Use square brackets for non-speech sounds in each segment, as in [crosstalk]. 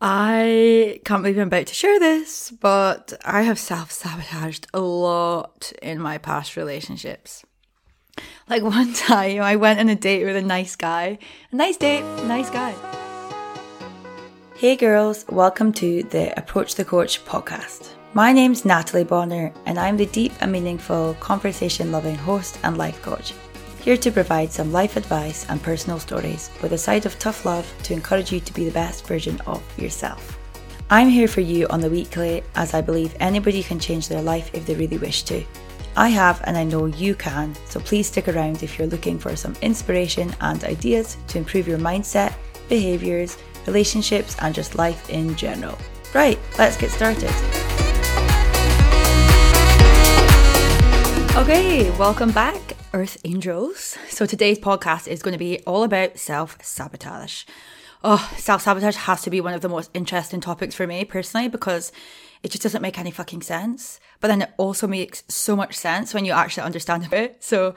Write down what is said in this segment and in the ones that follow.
I can't believe I'm about to share this, but I have self sabotaged a lot in my past relationships. Like [laughs] one time, I went on a date with a nice guy. A nice date, nice guy. Hey girls, welcome to the Approach the Coach podcast. My name's Natalie Bonner, and I'm the deep and meaningful conversation loving host and life coach. Here to provide some life advice and personal stories with a side of tough love to encourage you to be the best version of yourself. I'm here for you on the weekly as I believe anybody can change their life if they really wish to. I have and I know you can, so please stick around if you're looking for some inspiration and ideas to improve your mindset, behaviours, relationships, and just life in general. Right, let's get started. Okay, welcome back, Earth Angels. So today's podcast is going to be all about self sabotage. Oh, self sabotage has to be one of the most interesting topics for me personally because it just doesn't make any fucking sense. But then it also makes so much sense when you actually understand it. So,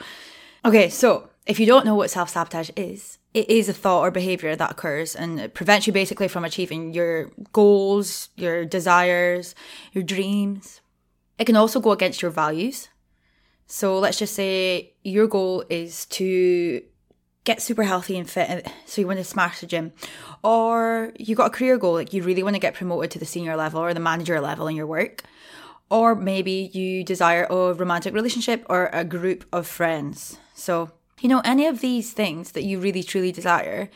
okay, so if you don't know what self sabotage is, it is a thought or behavior that occurs and it prevents you basically from achieving your goals, your desires, your dreams. It can also go against your values. So let's just say your goal is to get super healthy and fit, so you want to smash the gym, or you got a career goal, like you really want to get promoted to the senior level or the manager level in your work, or maybe you desire a romantic relationship or a group of friends. So, you know, any of these things that you really truly desire,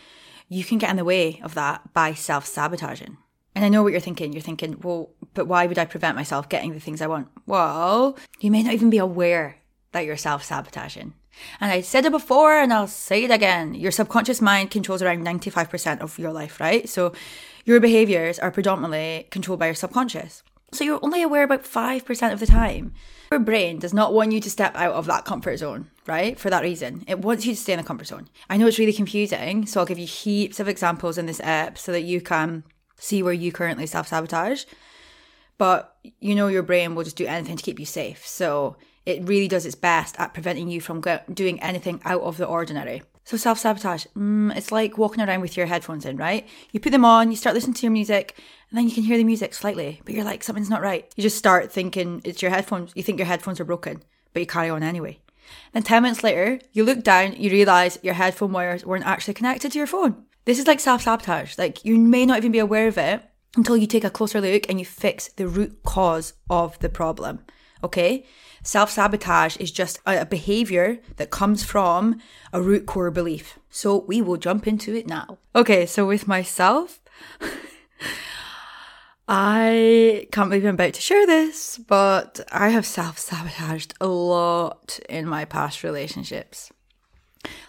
you can get in the way of that by self sabotaging. And I know what you're thinking. You're thinking, well, but why would I prevent myself getting the things I want? Well, you may not even be aware that you're self sabotaging. And I said it before and I'll say it again. Your subconscious mind controls around 95% of your life, right? So your behaviors are predominantly controlled by your subconscious. So you're only aware about 5% of the time. Your brain does not want you to step out of that comfort zone, right? For that reason. It wants you to stay in the comfort zone. I know it's really confusing, so I'll give you heaps of examples in this app so that you can see where you currently self sabotage. But you know, your brain will just do anything to keep you safe. So it really does its best at preventing you from doing anything out of the ordinary. So self sabotage, mm, it's like walking around with your headphones in, right? You put them on, you start listening to your music, and then you can hear the music slightly, but you're like, something's not right. You just start thinking it's your headphones. You think your headphones are broken, but you carry on anyway. Then 10 minutes later, you look down, you realize your headphone wires weren't actually connected to your phone. This is like self sabotage. Like, you may not even be aware of it until you take a closer look and you fix the root cause of the problem. Okay? Self sabotage is just a behavior that comes from a root core belief. So we will jump into it now. Okay, so with myself, [laughs] I can't believe I'm about to share this, but I have self sabotaged a lot in my past relationships.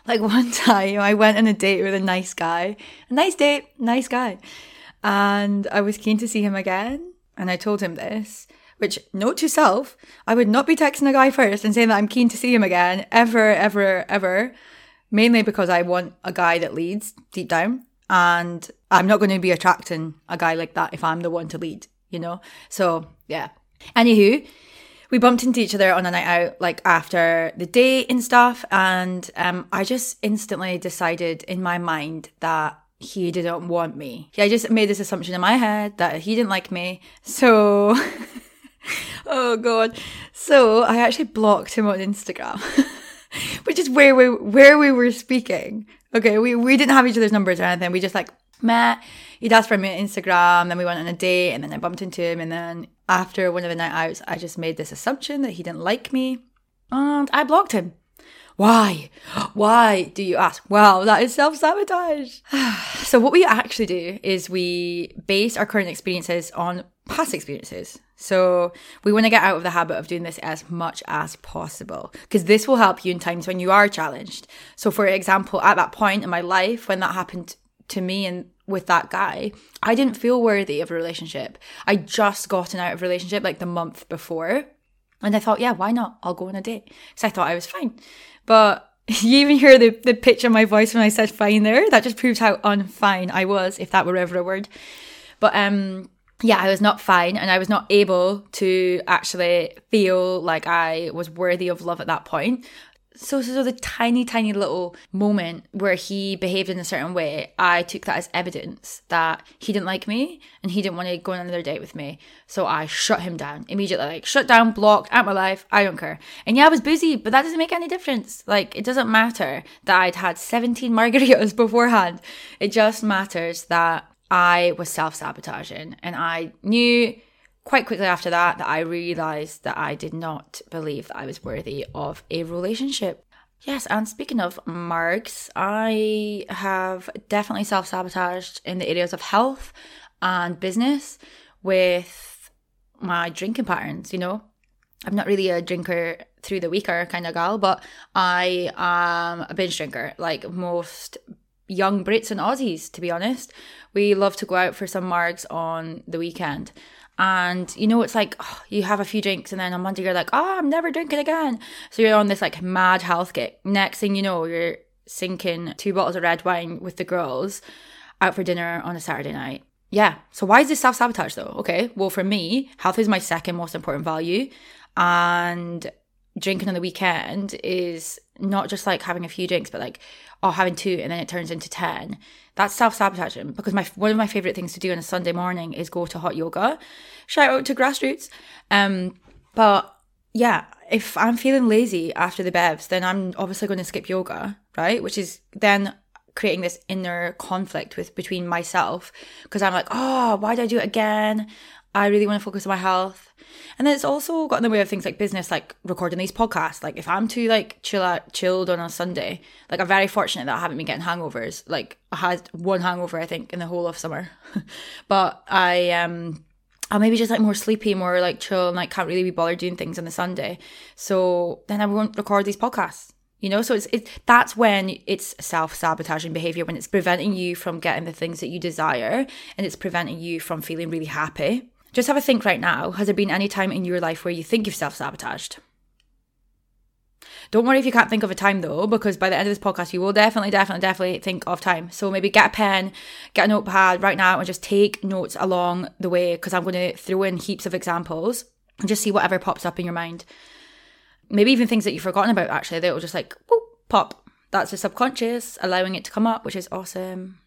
Like [laughs] one time, I went on a date with a nice guy. A nice date, nice guy. And I was keen to see him again. And I told him this. Which, note to self, I would not be texting a guy first and saying that I'm keen to see him again, ever, ever, ever. Mainly because I want a guy that leads deep down. And I'm not going to be attracting a guy like that if I'm the one to lead, you know? So, yeah. Anywho, we bumped into each other on a night out, like after the date and stuff. And um, I just instantly decided in my mind that he didn't want me. I just made this assumption in my head that he didn't like me. So [laughs] [laughs] oh god. So I actually blocked him on Instagram, [laughs] which is where we where we were speaking. Okay, we we didn't have each other's numbers or anything. We just like met. He'd asked for me on Instagram, then we went on a date, and then I bumped into him. And then after one of the night outs, I just made this assumption that he didn't like me, and I blocked him. Why? [gasps] Why do you ask? Well, that is self sabotage. [sighs] so, what we actually do is we base our current experiences on past experiences. So we want to get out of the habit of doing this as much as possible because this will help you in times when you are challenged. So for example, at that point in my life when that happened to me and with that guy, I didn't feel worthy of a relationship. I just gotten out of a relationship like the month before. And I thought, yeah, why not? I'll go on a date. Because I thought I was fine. But [laughs] you even hear the, the pitch of my voice when I said fine there. That just proves how unfine I was, if that were ever a word. But um yeah, I was not fine and I was not able to actually feel like I was worthy of love at that point. So, so, so the tiny, tiny little moment where he behaved in a certain way, I took that as evidence that he didn't like me and he didn't want to go on another date with me. So I shut him down immediately, like shut down, blocked, out my life. I don't care. And yeah, I was busy, but that doesn't make any difference. Like it doesn't matter that I'd had 17 [laughs] margaritas beforehand. It just matters that I was self sabotaging and I knew quite quickly after that that I realized that I did not believe that I was worthy of a relationship. Yes, and speaking of marks, I have definitely self sabotaged in the areas of health and business with my drinking patterns, you know. I'm not really a drinker through the weaker kind of gal, but I am a binge drinker, like most young Brits and Aussies, to be honest. We love to go out for some margs on the weekend. And you know, it's like oh, you have a few drinks, and then on Monday you're like, "Oh, I'm never drinking again." So you're on this like mad health kick. Next thing you know, you're sinking two bottles of red wine with the girls out for dinner on a Saturday night. Yeah. So why is this self sabotage though? Okay. Well, for me, health is my second most important value, and drinking on the weekend is not just like having a few drinks, but like oh having two and then it turns into ten. That's self sabotaging because my one of my favorite things to do on a Sunday morning is go to hot yoga. Shout out to grassroots. Um, but yeah, if I'm feeling lazy after the bevs, then I'm obviously going to skip yoga, right? Which is then creating this inner conflict with between myself because I'm like, oh, why did I do it again? I really want to focus on my health. And then it's also got in the way of things like business, like recording these podcasts. Like if I'm too like chill out, chilled on a Sunday, like I'm very fortunate that I haven't been getting hangovers. Like I had one hangover, I think, in the whole of summer. [laughs] but I um I'm maybe just like more sleepy, more like chill, and like can't really be bothered doing things on the Sunday. So then I won't record these podcasts. You know, so it's it that's when it's self sabotaging behavior when it's preventing you from getting the things that you desire and it's preventing you from feeling really happy. Just have a think right now. Has there been any time in your life where you think you've self sabotaged? Don't worry if you can't think of a time though, because by the end of this podcast, you will definitely, definitely, definitely think of time. So maybe get a pen, get a notepad right now, and just take notes along the way, because I'm going to throw in heaps of examples and just see whatever pops up in your mind. Maybe even things that you've forgotten about, actually, that will just like whoop, pop. That's the subconscious allowing it to come up, which is awesome.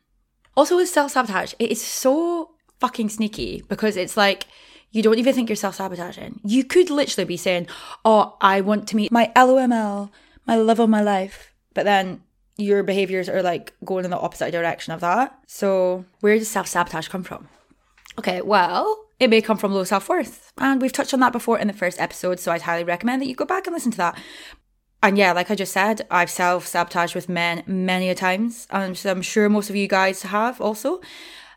Also, with self sabotage, it is so fucking sneaky because it's like you don't even think you're self sabotaging. You could literally be saying, Oh, I want to meet my LOML, my love of my life. But then your behaviors are like going in the opposite direction of that. So, where does self sabotage come from? Okay, well, it may come from low self worth. And we've touched on that before in the first episode. So, I'd highly recommend that you go back and listen to that. And yeah, like I just said, I've self sabotaged with men many a times. And I'm sure most of you guys have also.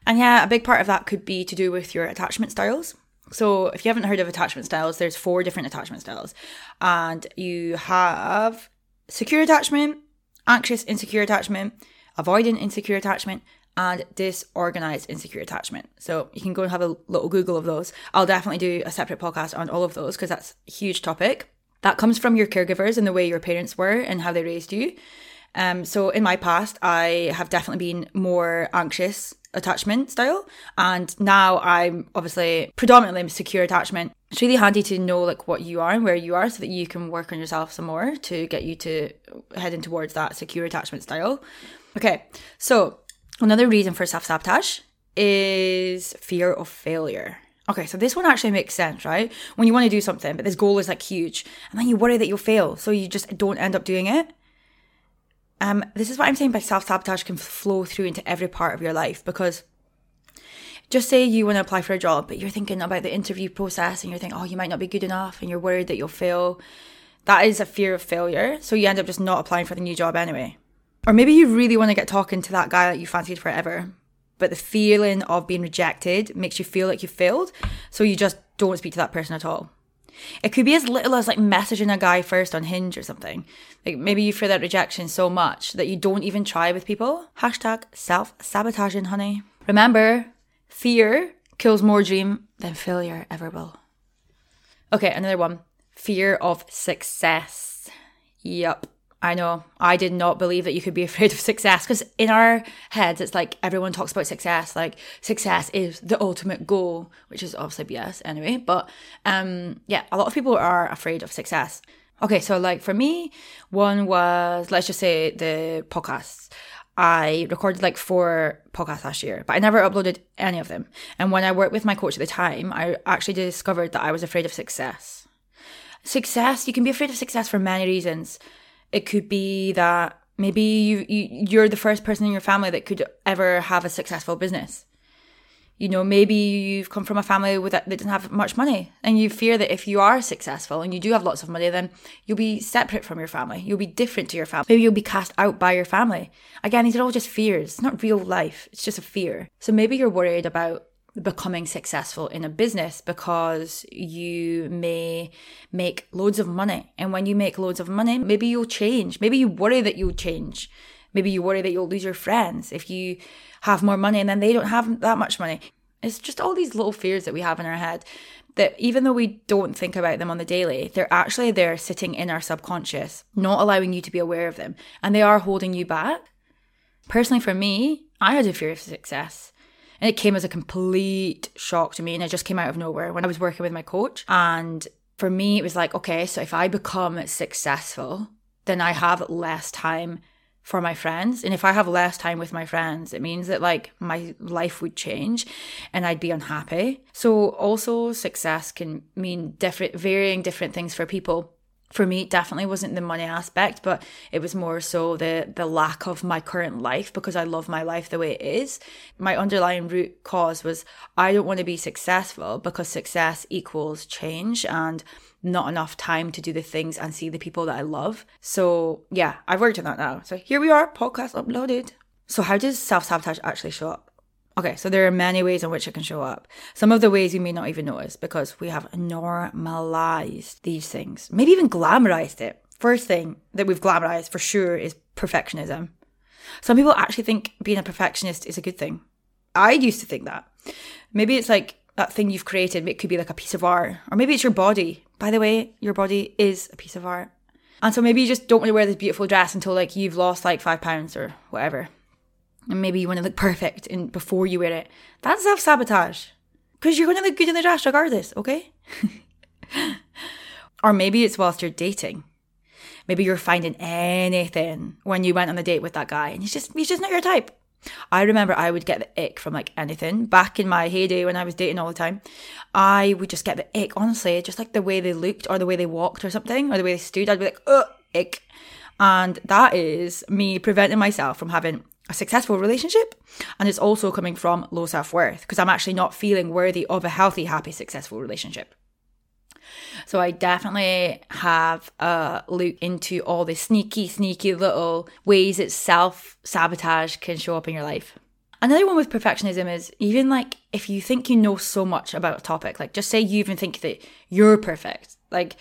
And yeah, a big part of that could be to do with your attachment styles. So, if you haven't heard of attachment styles, there's four different attachment styles. And you have secure attachment, anxious insecure attachment, avoidant insecure attachment, and disorganized insecure attachment. So, you can go and have a little Google of those. I'll definitely do a separate podcast on all of those because that's a huge topic. That comes from your caregivers and the way your parents were and how they raised you. Um, so in my past, I have definitely been more anxious attachment style, and now I'm obviously predominantly secure attachment. It's really handy to know like what you are and where you are, so that you can work on yourself some more to get you to heading towards that secure attachment style. Okay, so another reason for self sabotage is fear of failure. Okay, so this one actually makes sense, right? When you want to do something, but this goal is like huge, and then you worry that you'll fail, so you just don't end up doing it. Um, this is what I'm saying by self sabotage can flow through into every part of your life because just say you want to apply for a job, but you're thinking about the interview process and you're thinking, oh, you might not be good enough and you're worried that you'll fail. That is a fear of failure. So you end up just not applying for the new job anyway. Or maybe you really want to get talking to that guy that you fancied forever, but the feeling of being rejected makes you feel like you failed. So you just don't speak to that person at all. It could be as little as like messaging a guy first on Hinge or something. Like maybe you fear that rejection so much that you don't even try with people. Hashtag self sabotaging, honey. Remember, fear kills more dream than failure ever will. Okay, another one. Fear of success. Yup. I know. I did not believe that you could be [laughs] afraid of success because in our heads, it's like everyone talks about success. Like success is the ultimate goal, which is obviously BS anyway. But um, yeah, a lot of people are afraid of success. Okay, so like for me, one was let's just say the podcasts. I recorded like four podcasts last year, but I never uploaded any of them. And when I worked with my coach at the time, I actually discovered that I was afraid of success. Success, you can be afraid of success for many reasons. It could be that maybe you, you you're the first person in your family that could ever have a successful business you know, maybe you've come from a family with that, doesn't have much money, and you fear that if you are successful and you do have lots of money, then you'll be separate from your family. You'll be different to your family. Maybe you'll be cast out by your family. Again, these are all just fears. It's not real life. It's just a fear. So maybe you're worried about becoming successful in a business because you may make loads of money. And when you make loads of money, maybe you'll change. Maybe you worry that you'll change. Maybe you worry that you'll lose your friends if you have more money and then they don't have that much money. It's just all these little fears that we have in our head that even though we don't think about them on the daily, they're actually there sitting in our subconscious, not allowing you to be aware of them. And they are holding you back. Personally, for me, I had a fear of success. And it came as a complete shock to me. And it just came out of nowhere when I was working with my coach. And for me, it was like, okay, so if I become successful, then I have less time for my friends. And if I have less time with my friends, it means that like my life would change and I'd be unhappy. So also success can mean different varying different things for people. For me, it definitely wasn't the money aspect, but it was more so the the lack of my current life because I love my life the way it is. My underlying root cause was I don't want to be successful because success equals change and not enough time to do the things and see the people that I love. So yeah, I've worked on that now. So here we are, podcast uploaded. So how does self sabotage actually show up? Okay, so there are many ways in which it can show up. Some of the ways you may not even notice because we have normalized these things, maybe even glamorized it. First thing that we've glamorized for sure is perfectionism. Some people actually think being a perfectionist is a good thing. I used to think that. Maybe it's like that thing you've created, it could be like a piece of art, or maybe it's your body. By the way, your body is a piece of art. And so maybe you just don't want to wear this beautiful dress until like you've lost like five pounds or whatever. And maybe you want to look perfect in before you wear it. That's self sabotage. Because you're going to look good in the dress regardless, okay? [laughs] or maybe it's whilst you're dating. Maybe you're finding anything when you went on a date with that guy and he's just he's just not your type. I remember I would get the ick from like anything. Back in my heyday when I was dating all the time, I would just get the ick, honestly, just like the way they looked or the way they walked or something, or the way they stood. I'd be like, oh, ick. And that is me preventing myself from having a successful relationship. And it's also coming from low self worth because I'm actually not feeling worthy of a healthy, happy, successful relationship. So I definitely have uh, a look into all the sneaky, sneaky little ways that self sabotage can show up in your life. Another one with perfectionism is even like if you think you know so much about a topic, like just say you even think that you're perfect. Like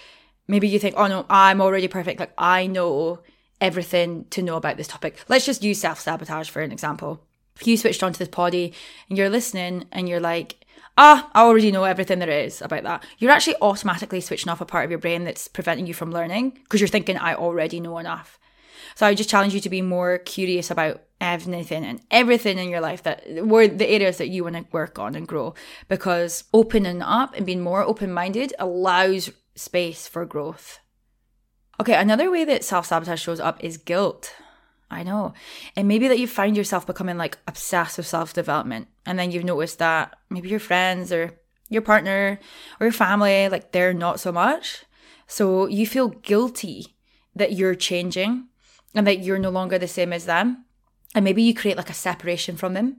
maybe you think, oh no, I'm already perfect. Like I know everything to know about this topic. Let's just use self sabotage for an example. If you switched onto this poddy and you're listening and you're like, ah, I already know everything there is about that. You're actually automatically switching off a part of your brain that's preventing you from learning because you're thinking, I already know enough. So I just challenge you to be more curious about anything and everything in your life that were the areas that you want to work on and grow because opening up and being more open minded allows space for growth. Okay, another way that self sabotage shows up is guilt. I know. And maybe that you find yourself becoming like obsessed with self development. And then you've noticed that maybe your friends or your partner or your family, like they're not so much. So you feel guilty that you're changing and that you're no longer the same as them. And maybe you create like a separation from them,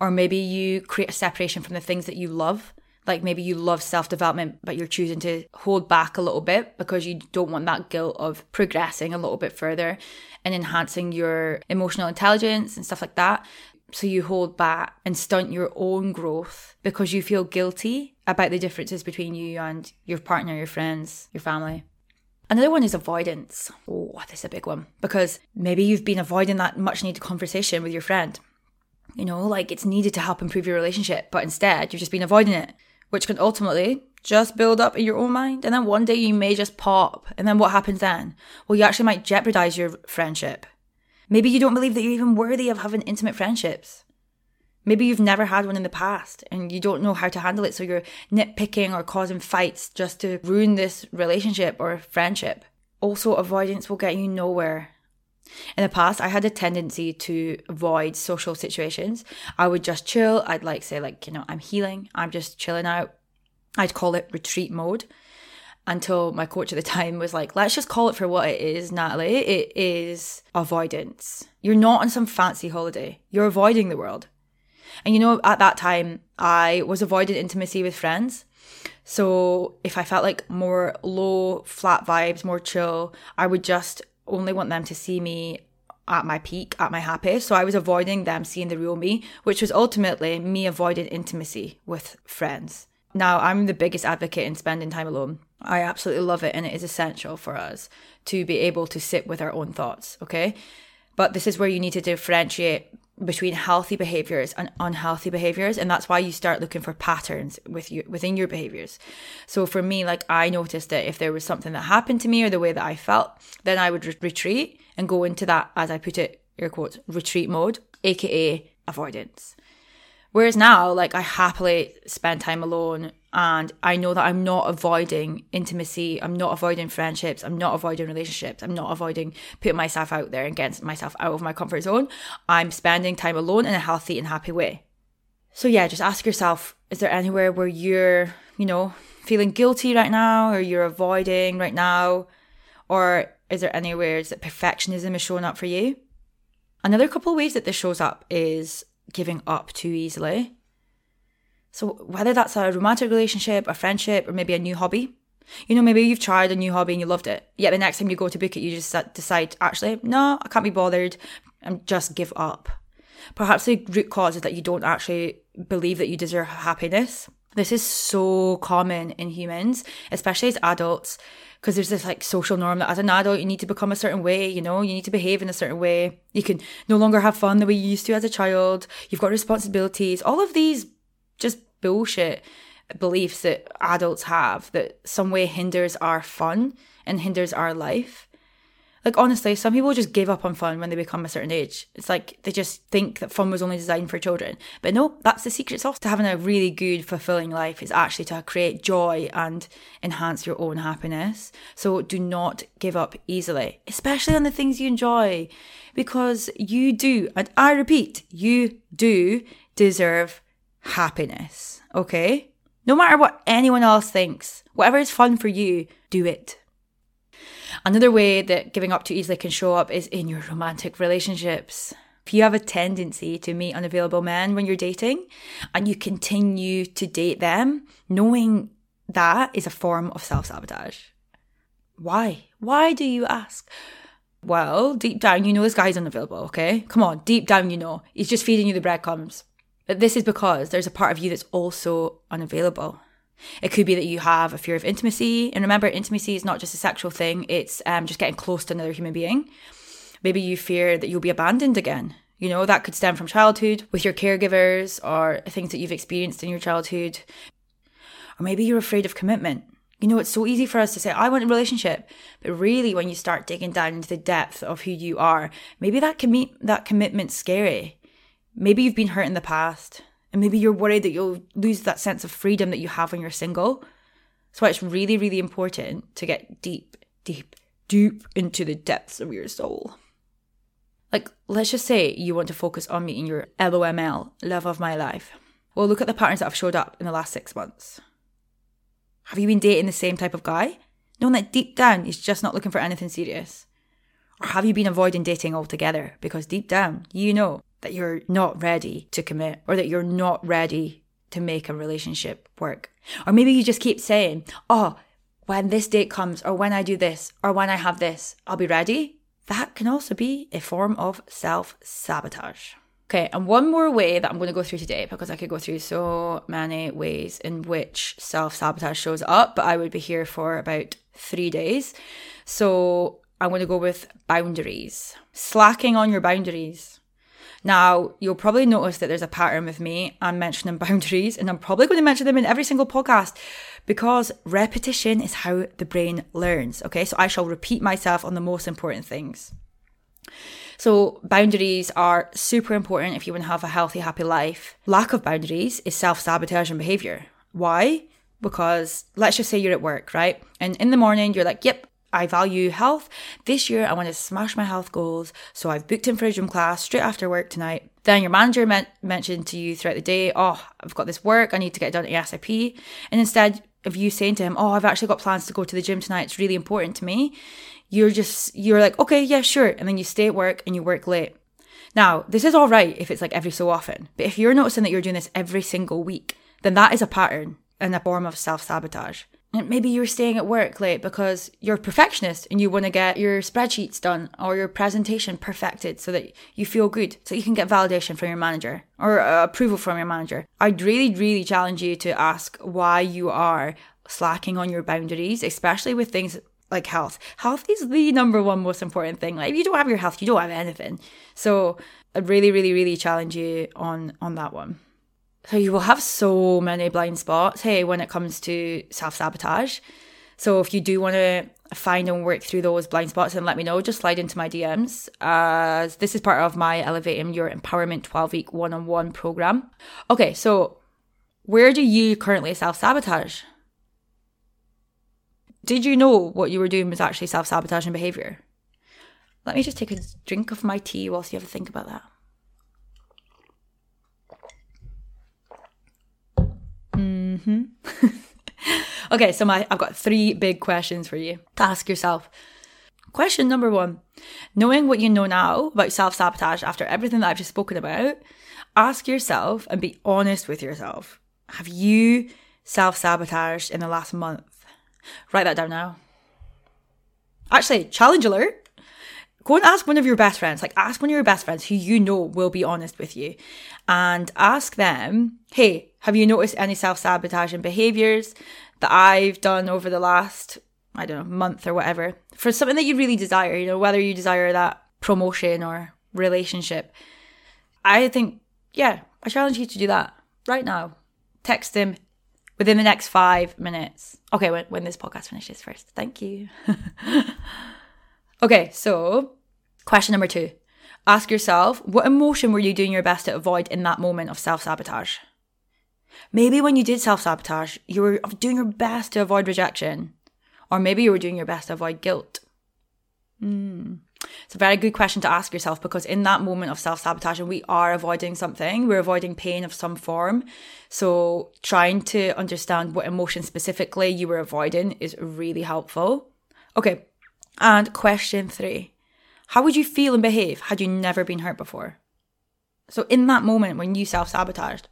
or maybe you create a separation from the things that you love like maybe you love self development, but you're choosing to hold back a little bit because you don't want that guilt of progressing a little bit further and enhancing your emotional intelligence and stuff like that. So you hold back and stunt your own growth because you feel guilty about the differences between you and your partner, your friends, your family. Another one is avoidance. Oh, this is a big one because maybe you've been avoiding that much needed conversation with your friend. You know, like it's needed to help improve your relationship, but instead you've just been avoiding it which can ultimately just build up in your own mind. And then one day you may just pop. And then what happens then? Well, you actually might jeopardize your friendship. Maybe you don't believe that you're even worthy of having intimate friendships. Maybe you've never had one in the past and you don't know how to handle it. So you're nitpicking or causing fights just to ruin this relationship or friendship. also avoidance will get you nowhere. In the past, I had a tendency to avoid social situations. I would just chill. I'd like say like, you know, I'm healing. I'm just chilling out. I'd call it retreat mode until my coach at the [laughs] time was like, let's just call it for what it is, Natalie. It is avoidance. You're not on some fancy holiday. You're avoiding the world. And you know, at that time, I was avoiding intimacy with friends. So if I felt like more low, flat vibes, more chill, I would just only want them to see me at my peak, at my happiest. So I was avoiding them seeing the real me, which was ultimately me avoiding intimacy with friends. Now, I'm the biggest advocate in spending time alone. I absolutely love it, and it is essential for us to be able to sit with our own thoughts, okay? But this is where you need to differentiate between healthy behaviors and unhealthy behaviors and that's why you start looking for patterns with you within your behaviors. So for me like i noticed that if there was something that happened to me or the way that i felt then i would re- retreat and go into that as i put it air quotes retreat mode aka avoidance Whereas now, like I happily spend time alone and I know that I'm not avoiding intimacy, I'm not avoiding friendships, I'm not avoiding relationships, I'm not avoiding putting myself out there and getting myself out of my comfort zone. I'm spending time alone in a healthy and happy way. So yeah, just ask yourself, is there anywhere where you're, you know, feeling guilty right now or you're avoiding right now? Or is there anywhere that perfectionism is showing up for you? Another couple of ways that this shows up is giving up too easily. So, whether that's a romantic relationship, a friendship, or maybe a new hobby, you know, maybe you've tried a new hobby and you loved it. Yet the next time you go to book it, you just decide, actually, no, I can't be bothered, and just give up. Perhaps the root cause is that you don't actually believe that you deserve happiness. This is so common in humans, especially as adults because there's this like social norm that as an adult you need to become a certain way, you know, you need to behave in a certain way. You can no longer have fun the way you used to as a child. You've got responsibilities. All of these just bullshit beliefs that adults have that some way hinders our fun and hinders our life. Like honestly, some people just give up on fun when they become a certain age. It's like they just think that fun was only designed for children. But no, that's the secret sauce to having a really good, fulfilling life is actually to create joy and enhance your own happiness. So do not give up easily, especially on the things you enjoy, because you do, and I repeat, you do deserve happiness. Okay? No matter what anyone else thinks, whatever is fun for you, do it. Another way that giving up too easily can show up is in your romantic relationships. If you have a tendency to meet unavailable men when you're dating and you continue to date them, knowing that is a form of self sabotage. Why? Why do you ask? Well, deep down, you know this guy's unavailable, okay? Come on, deep down, you know. He's just feeding you the breadcrumbs. But this is because there's a part of you that's also unavailable. It could be that you have a fear of intimacy. And remember, intimacy is not just a sexual thing, it's um, just getting close to another human being. Maybe you fear that you'll be abandoned again. You know, that could stem from childhood with your caregivers or things that you've experienced in your childhood. Or maybe you're afraid of commitment. You know, it's so easy for us to say, I want a relationship. But really, when you start digging down into the depth of who you are, maybe that, commi- that commitment's scary. Maybe you've been hurt in the past. And maybe you're worried that you'll lose that sense of freedom that you have when you're single. That's why it's really, really important to get deep, deep, deep into the depths of your soul. Like, let's just say you want to focus on meeting your LOML, love of my life. Well, look at the patterns that have showed up in the last six months. Have you been dating the same type of guy? Knowing that deep down he's just not looking for anything serious? Or have you been avoiding dating altogether because deep down you know that you're not ready to commit or that you're not ready to make a relationship work. Or maybe you just keep saying, oh, when this date comes, or when I do this, or when I have this, I'll be ready. That can also be a form of self sabotage. Okay, and one more way that I'm going to go through today, because I could go through so many ways in which self sabotage shows up, but I would be here for about three days. So I'm going to go with boundaries. Slacking on your boundaries. Now, you'll probably notice that there's a pattern with me. I'm mentioning [laughs] boundaries, and I'm probably going to mention them in every single podcast because repetition is how the brain learns. Okay, so I shall repeat myself on the most important things. So, boundaries are super important if you want to have a healthy, happy life. Lack of boundaries is self sabotage and behavior. Why? Because let's just say you're at work, right? And in the morning, you're like, yep, I value health. This year, I want to smash my health goals. So I've booked in for a gym class straight after work tonight. Then your manager meant, mentioned to you throughout the day, oh, I've got this work. I need to get done ASAP. And instead of you saying to him, oh, I've actually got plans to go to the gym tonight. It's really important to me. You're just, you're like, okay, yeah, sure. And then you stay at work and you work late. Now, this is all right if it's like every so often. But if you're noticing that you're doing this every single week, then that is a pattern and a form of self sabotage. Maybe you're staying at work late because you're a perfectionist and you want to get your spreadsheets done or your presentation perfected so that you feel good, so you can get validation from your manager or uh, approval from your manager. I'd really, really challenge you to ask why you are slacking on your boundaries, especially with things like health. Health is the number one most important thing. Like if you don't have your health, you don't have anything. So I'd really, really, really challenge you on on that one. So you will have so many blind spots, hey, when it comes to self sabotage. So if you do want to find and work through those blind spots and let me know, just slide into my DMs. As this is part of my Elevating Your Empowerment 12 week one on one program. Okay, so where do you currently self sabotage? Did you know what you were doing was actually self sabotaging behavior? Let me just take a drink of my tea whilst you have a think about that. Hmm [laughs] okay, so my I've got three big questions for you to ask yourself. Question number one Knowing what you know now about self sabotage after everything that I've just spoken about, ask yourself and be honest with yourself. Have you self sabotaged in the last month? Write that down now. Actually, challenge alert. Go and ask one of your best friends. Like, ask one of your best friends who you know will be honest with you and ask them, hey, have you noticed any self sabotaging behaviors that I've done over the last, I don't know, month or whatever for something that you really desire, you know, whether you desire that promotion or relationship? I think, yeah, I challenge you to do that right now. Text them within the next five minutes. Okay, when, when this podcast finishes first. Thank you. [laughs] okay, so question number two ask yourself what emotion were you doing your best to avoid in that moment of self sabotage? Maybe when you did self sabotage, you were doing your best to avoid rejection, or maybe you were doing your best to avoid guilt. Mm. It's a very good question to ask yourself because in that moment of self sabotage, we are avoiding something, we're avoiding pain of some form. So, trying to understand what emotion specifically you were avoiding is really helpful. Okay, and question three How would you feel and behave had you never been hurt before? So, in that moment when you self sabotaged,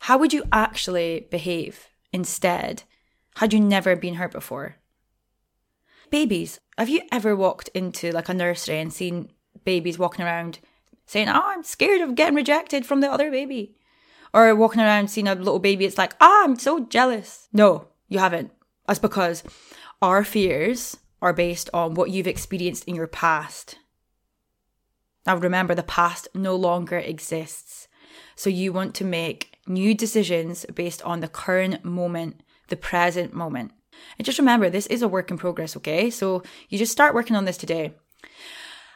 how would you actually behave instead had you never been hurt before? Babies, have you ever walked into like a nursery and seen babies walking around saying, Oh, I'm scared of getting rejected from the other baby? Or walking around seeing a little baby, it's like, Ah, oh, I'm so jealous. No, you haven't. That's because our fears are based on what you've experienced in your past. Now remember, the past no longer exists. So you want to make new decisions based on the current moment, the present moment. And just remember, this is a work in progress, okay? So you just start working on this today.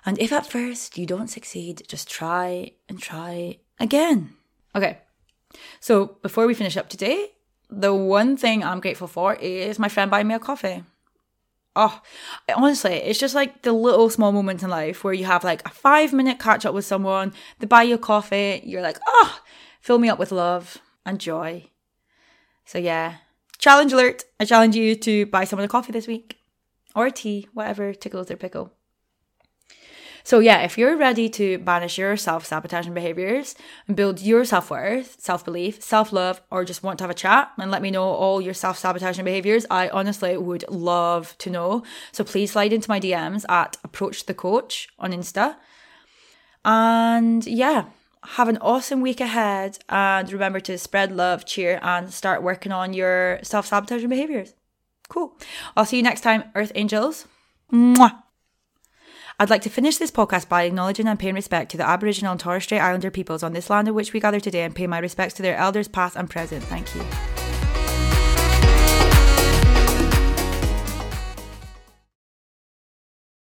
And if at first you don't succeed, just try and try again. Okay. So before we finish up today, the one thing I'm grateful for is my friend buying me a coffee. Oh, honestly, it's just like the little small moments in life where you have like a five minute catch up with someone, they buy you coffee, you're like, oh, fill me up with love and joy. So, yeah, challenge alert. I challenge you to buy someone a coffee this week or a tea, whatever tickles their pickle. So, yeah, if you're ready to banish your self sabotaging behaviors and build your self worth, self belief, self love, or just want to have a chat and let me know all your self sabotaging behaviors, I honestly would love to know. So, please slide into my DMs at approach the coach on Insta. And yeah, have an awesome week ahead and remember to spread love, cheer, and start working on your self sabotaging behaviors. Cool. I'll see you next time, Earth Angels. Mwah. I'd like to finish this podcast by acknowledging and paying respect to the Aboriginal and Torres Strait Islander peoples on this land in which we gather today and pay my respects to their elders past and present. Thank you.